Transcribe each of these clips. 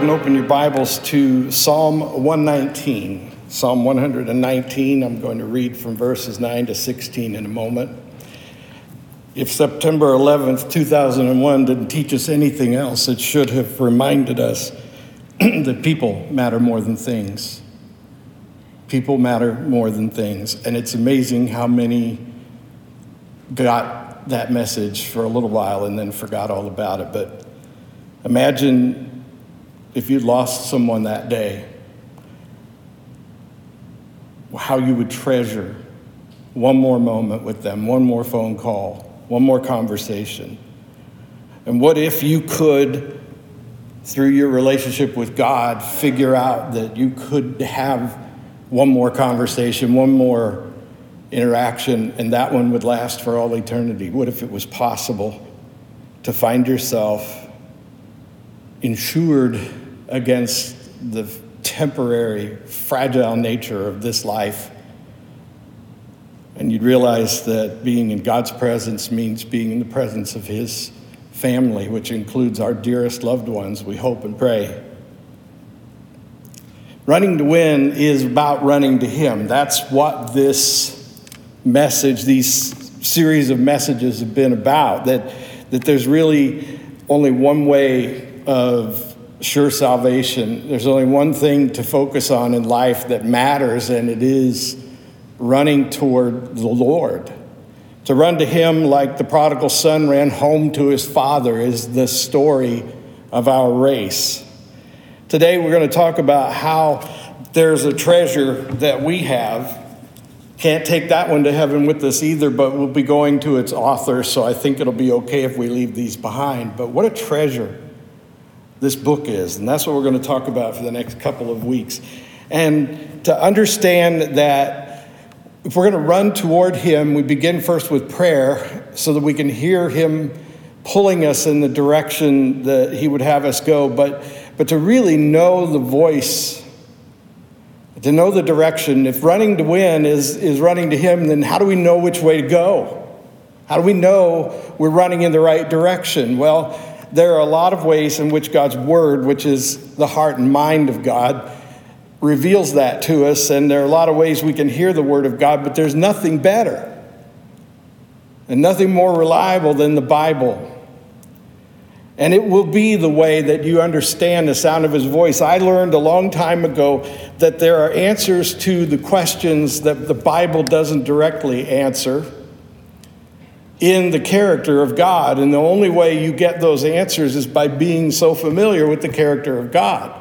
and open your Bibles to Psalm 119. Psalm 119, I'm going to read from verses 9 to 16 in a moment. If September 11th, 2001 didn't teach us anything else, it should have reminded us that people matter more than things. People matter more than things. And it's amazing how many got that message for a little while and then forgot all about it. But imagine if you'd lost someone that day, how you would treasure one more moment with them, one more phone call, one more conversation. And what if you could, through your relationship with God, figure out that you could have one more conversation, one more interaction, and that one would last for all eternity? What if it was possible to find yourself insured against the temporary, fragile nature of this life? And you'd realize that being in God's presence means being in the presence of His family, which includes our dearest loved ones, we hope and pray. Running to win is about running to Him. That's what this message, these series of messages have been about. That, that there's really only one way of sure salvation. There's only one thing to focus on in life that matters, and it is running toward the Lord. To run to Him like the prodigal son ran home to his father is the story of our race. Today, we're going to talk about how there's a treasure that we have. Can't take that one to heaven with us either, but we'll be going to its author, so I think it'll be okay if we leave these behind. But what a treasure this book is, and that's what we're going to talk about for the next couple of weeks. And to understand that if we're going to run toward Him, we begin first with prayer so that we can hear Him pulling us in the direction that He would have us go. But, but to really know the voice, to know the direction, if running to win is, is running to Him, then how do we know which way to go? How do we know we're running in the right direction? Well, there are a lot of ways in which God's Word, which is the heart and mind of God, reveals that to us, and there are a lot of ways we can hear the Word of God, but there's nothing better and nothing more reliable than the Bible. And it will be the way that you understand the sound of His voice. I learned a long time ago that there are answers to the questions that the Bible doesn't directly answer in the character of God. And the only way you get those answers is by being so familiar with the character of God.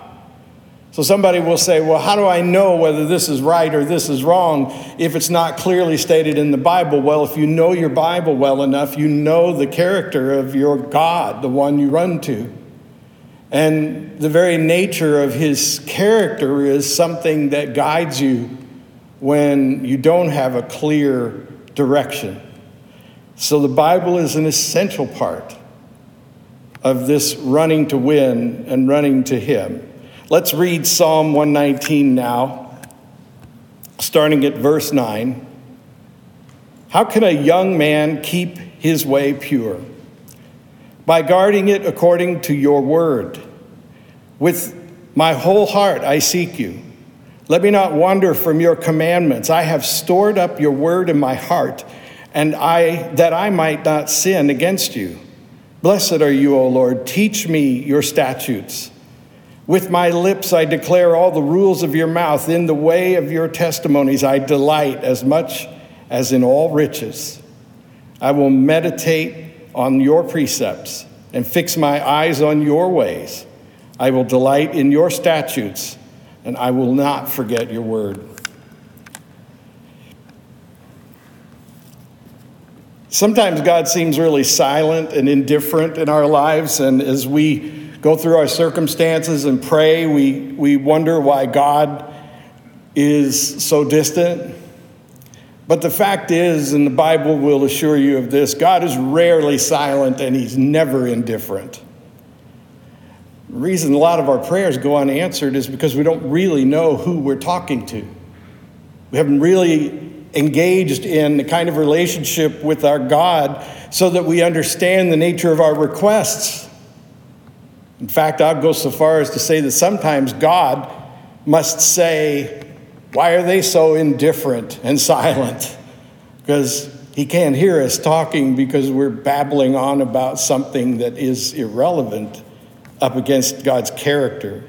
So somebody will say, Well, how do I know whether this is right or this is wrong if it's not clearly stated in the Bible? Well, if you know your Bible well enough, you know the character of your God, the one you run to. And the very nature of his character is something that guides you when you don't have a clear direction. So the Bible is an essential part of this running to win and running to him. Let's read Psalm 119 now, starting at verse 9. How can a young man keep his way pure? By guarding it according to your word. With my whole heart I seek you. Let me not wander from your commandments. I have stored up your word in my heart, and I that I might not sin against you. Blessed are you, O Lord. Teach me your statutes. With my lips I declare all the rules of your mouth. In the way of your testimonies I delight as much as in all riches. I will meditate on your precepts and fix my eyes on your ways. I will delight in your statutes, and I will not forget your word. Sometimes God seems really silent and indifferent in our lives, and as we go through our circumstances and pray, we, we wonder why God is so distant. But the fact is, and the Bible will assure you of this, God is rarely silent and He's never indifferent. The reason a lot of our prayers go unanswered is because we don't really know who we're talking to. We haven't really engaged in the kind of relationship with our God so that we understand the nature of our requests. In fact, I'll go so far as to say that sometimes God must say, Why are they so indifferent and silent? Because he can't hear us talking because we're babbling on about something that is irrelevant up against God's character.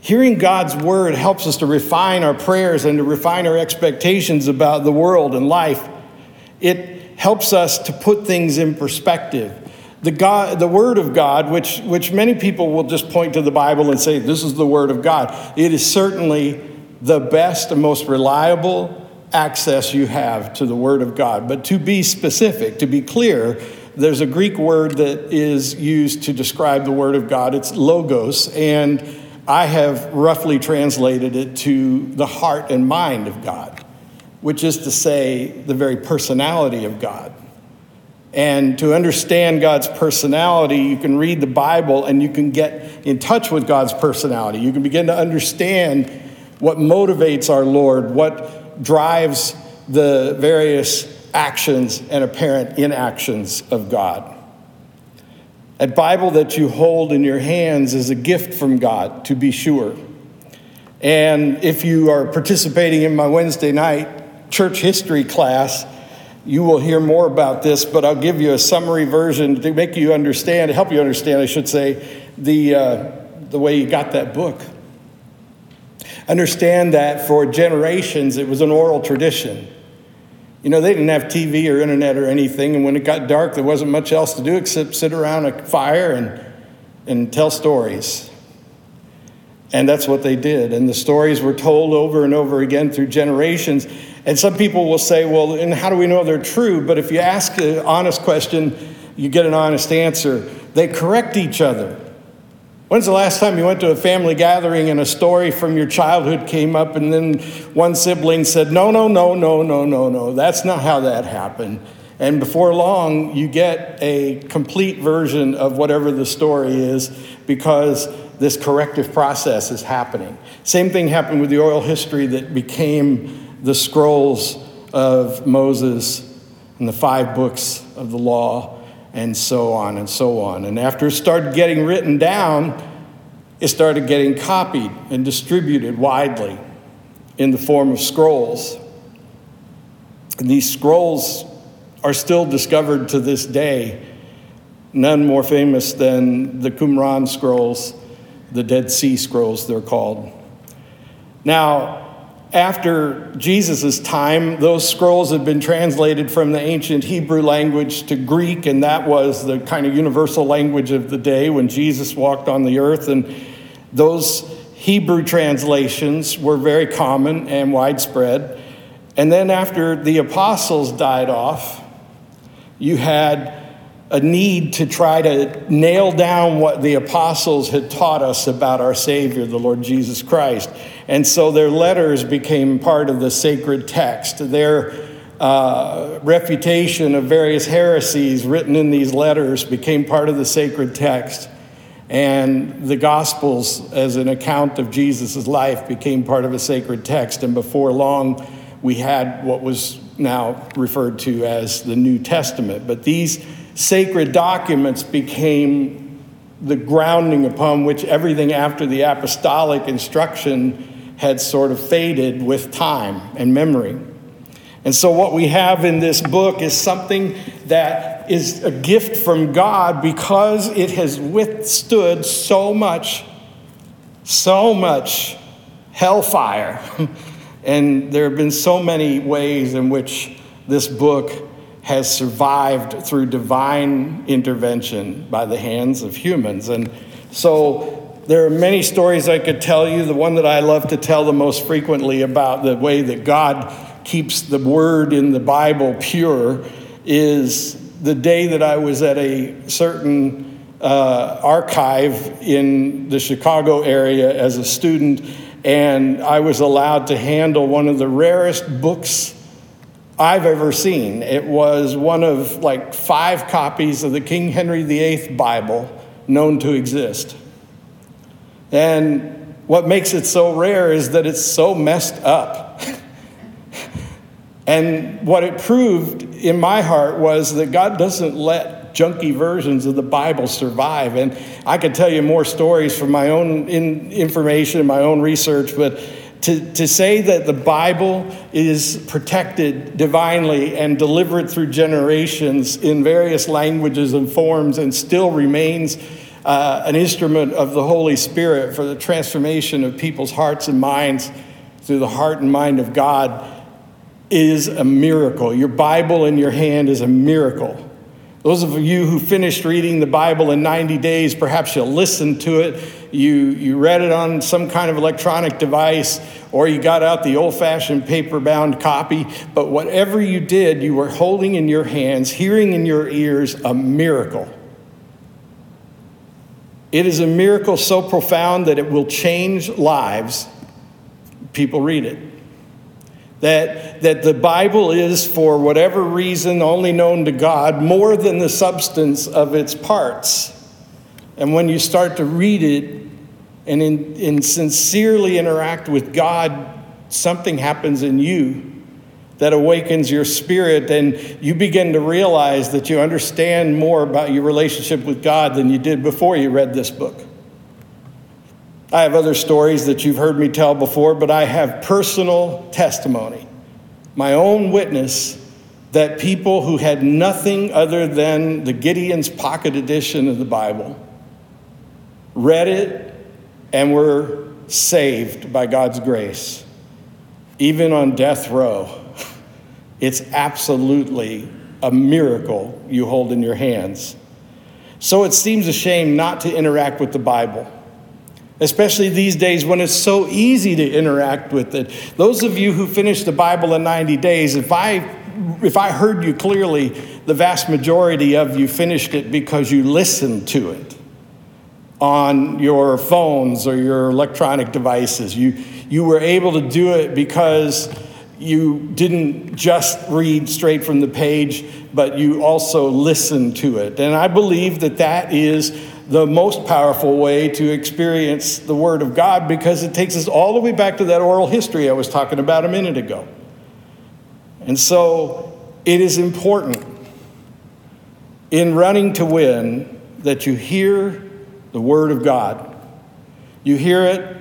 Hearing God's word helps us to refine our prayers and to refine our expectations about the world and life. It helps us to put things in perspective. The, God, the Word of God, which, which many people will just point to the Bible and say, This is the Word of God, it is certainly the best and most reliable access you have to the Word of God. But to be specific, to be clear, there's a Greek word that is used to describe the Word of God. It's logos, and I have roughly translated it to the heart and mind of God, which is to say, the very personality of God. And to understand God's personality, you can read the Bible and you can get in touch with God's personality. You can begin to understand what motivates our Lord, what drives the various actions and apparent inactions of God. A Bible that you hold in your hands is a gift from God, to be sure. And if you are participating in my Wednesday night church history class, you will hear more about this, but I'll give you a summary version to make you understand, help you understand, I should say, the, uh, the way you got that book. Understand that for generations it was an oral tradition. You know, they didn't have TV or internet or anything, and when it got dark, there wasn't much else to do except sit around a fire and, and tell stories. And that's what they did. And the stories were told over and over again through generations. And some people will say, well, and how do we know they're true? But if you ask an honest question, you get an honest answer. They correct each other. When's the last time you went to a family gathering and a story from your childhood came up and then one sibling said, No, no, no, no, no, no, no, that's not how that happened? And before long, you get a complete version of whatever the story is because this corrective process is happening. Same thing happened with the oral history that became the scrolls of Moses and the five books of the law and so on and so on. And after it started getting written down, it started getting copied and distributed widely in the form of scrolls. And these scrolls are still discovered to this day, none more famous than the Qumran scrolls, the Dead Sea Scrolls, they're called. Now, after Jesus' time, those scrolls had been translated from the ancient Hebrew language to Greek, and that was the kind of universal language of the day when Jesus walked on the earth. And those Hebrew translations were very common and widespread. And then after the apostles died off, you had a need to try to nail down what the apostles had taught us about our Savior, the Lord Jesus Christ. And so their letters became part of the sacred text. Their uh, refutation of various heresies written in these letters became part of the sacred text. And the Gospels, as an account of Jesus' life, became part of a sacred text. And before long, we had what was now referred to as the New Testament. But these sacred documents became the grounding upon which everything after the apostolic instruction had sort of faded with time and memory. And so, what we have in this book is something that is a gift from God because it has withstood so much, so much hellfire. and there have been so many ways in which this book has survived through divine intervention by the hands of humans. And so there are many stories I could tell you. The one that I love to tell the most frequently about the way that God keeps the word in the Bible pure is the day that I was at a certain uh, archive in the Chicago area as a student, and I was allowed to handle one of the rarest books I've ever seen. It was one of like five copies of the King Henry VIII Bible known to exist. And what makes it so rare is that it's so messed up. and what it proved in my heart was that God doesn't let junky versions of the Bible survive. And I could tell you more stories from my own in, information, my own research, but to, to say that the Bible is protected divinely and delivered through generations in various languages and forms and still remains uh, an instrument of the Holy Spirit for the transformation of people's hearts and minds through the heart and mind of God is a miracle. Your Bible in your hand is a miracle. Those of you who finished reading the Bible in 90 days, perhaps you'll listen to it. You, you read it on some kind of electronic device, or you got out the old fashioned paper bound copy. But whatever you did, you were holding in your hands, hearing in your ears, a miracle. It is a miracle so profound that it will change lives. People read it. That, that the Bible is, for whatever reason only known to God, more than the substance of its parts. And when you start to read it and, in, and sincerely interact with God, something happens in you that awakens your spirit, and you begin to realize that you understand more about your relationship with God than you did before you read this book. I have other stories that you've heard me tell before, but I have personal testimony, my own witness that people who had nothing other than the Gideon's Pocket Edition of the Bible read it and were saved by God's grace, even on death row. It's absolutely a miracle you hold in your hands. So it seems a shame not to interact with the Bible especially these days when it's so easy to interact with it. Those of you who finished the Bible in 90 days, if I if I heard you clearly, the vast majority of you finished it because you listened to it on your phones or your electronic devices. You you were able to do it because you didn't just read straight from the page, but you also listened to it. And I believe that that is the most powerful way to experience the Word of God because it takes us all the way back to that oral history I was talking about a minute ago. And so it is important in running to win that you hear the Word of God. You hear it,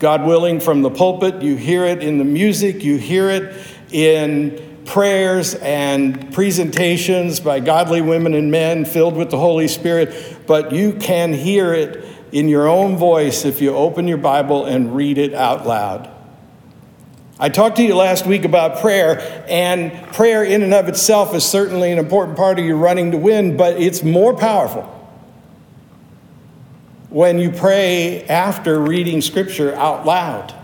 God willing, from the pulpit, you hear it in the music, you hear it in prayers and presentations by godly women and men filled with the Holy Spirit, but you can hear it in your own voice if you open your Bible and read it out loud. I talked to you last week about prayer, and prayer in and of itself is certainly an important part of your running to win, but it's more powerful when you pray after reading Scripture out loud.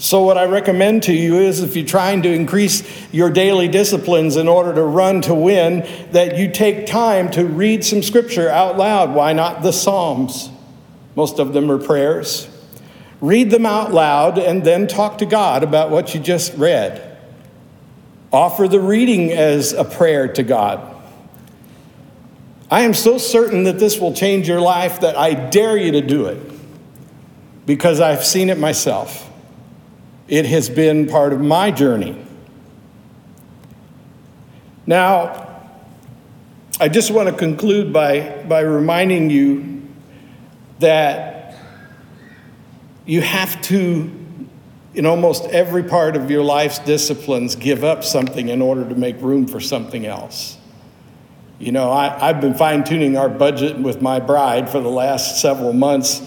So, what I recommend to you is if you're trying to increase your daily disciplines in order to run to win, that you take time to read some scripture out loud. Why not the Psalms? Most of them are prayers. Read them out loud and then talk to God about what you just read. Offer the reading as a prayer to God. I am so certain that this will change your life that I dare you to do it because I've seen it myself. It has been part of my journey. Now, I just want to conclude by, by reminding you that you have to, in almost every part of your life's disciplines, give up something in order to make room for something else. You know, I, have been fine tuning our budget with my bride for the last several months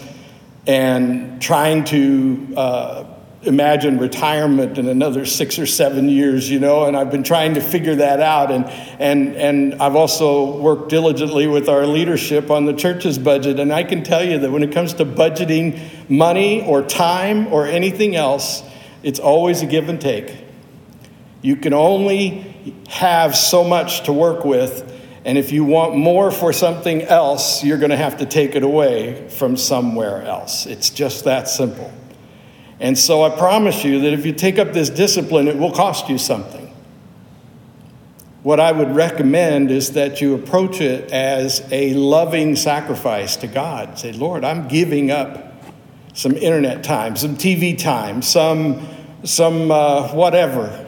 and trying to uh, imagine retirement in another six or seven years, you know, and I've been trying to figure that out. And, and, and I've also worked diligently with our leadership on the church's budget. And I can tell you that when it comes to budgeting money or time or anything else, it's always a give and take. You can only have so much to work with. And if you want more for something else, you're going to have to take it away from somewhere else. It's just that simple. And so I promise you that if you take up this discipline, it will cost you something. What I would recommend is that you approach it as a loving sacrifice to God. Say, Lord, I'm giving up some internet time, some TV time, some, some uh, whatever.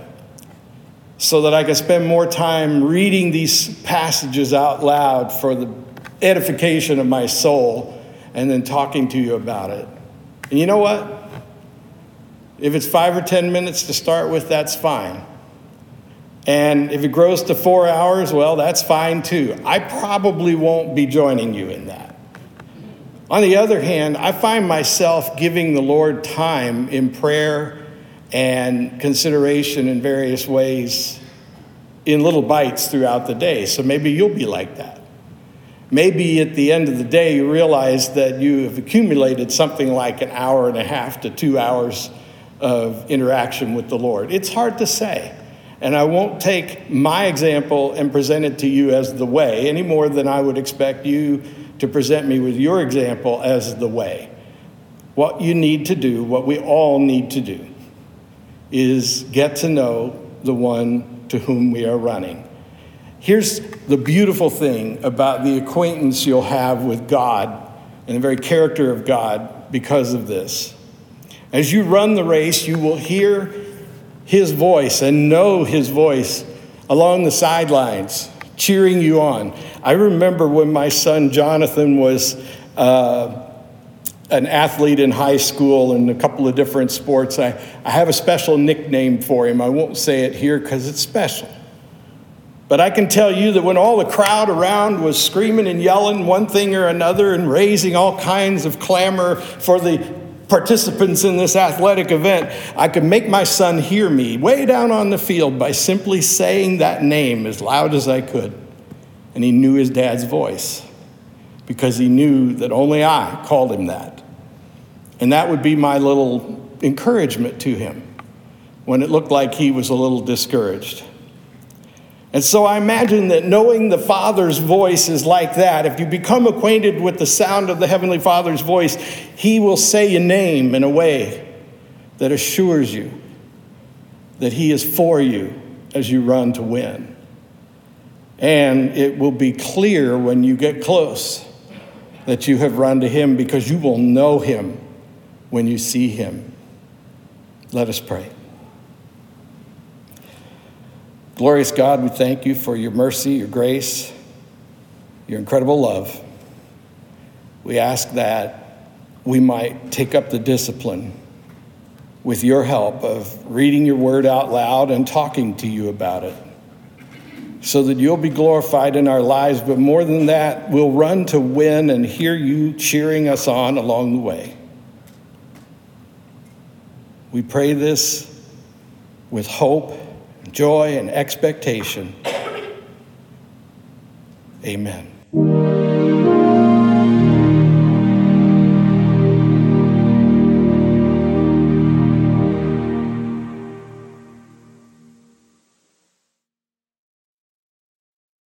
so that I can spend more time reading these passages out loud for the edification of my soul and then talking to you about it. And you know what? If it's five or 10 minutes to start with, that's fine. And if it grows to four hours, well, that's fine too. I probably won't be joining you in that. On the other hand, I find myself giving the Lord time in prayer and consideration in various ways in little bites throughout the day. So maybe you'll be like that. Maybe at the end of the day, you realize that you have accumulated something like an hour and a half to two hours of interaction with the Lord. It's hard to say. And I won't take my example and present it to you as the way any more than I would expect you to present me with your example as the way. What you need to do, what we all need to do, is get to know the one to whom we are running. Here's the beautiful thing about the acquaintance you'll have with God and the very character of God because of this. As you run the race, you will hear his voice and know his voice along the sidelines, cheering you on. I remember when my son Jonathan was uh, an athlete in high school in a couple of different sports. I, I have a special nickname for him. I won't say it here because it's special. But I can tell you that when all the crowd around was screaming and yelling one thing or another and raising all kinds of clamor for the participants in this athletic event, I could make my son hear me way down on the field by simply saying that name as loud as I could. And he knew his dad's voice because he knew that only I called him that. And that would be my little encouragement to him when it looked like he was a little discouraged. And so I imagine that knowing the Father's voice is like that. If you become acquainted with the sound of the Heavenly Father's voice, He will say your name in a way that assures you that He is for you as you run to win. And it will be clear when you get close that you have run to Him because you will know Him when you see Him. Let us pray. Glorious God, we thank you for your mercy, your grace, your incredible love. We ask that we might take up the discipline with your help of reading your word out loud and talking to you about it so that you'll be glorified in our lives. But more than that, we'll run to win and hear you cheering us on along the way. We pray this with hope joy and expectation. Amen.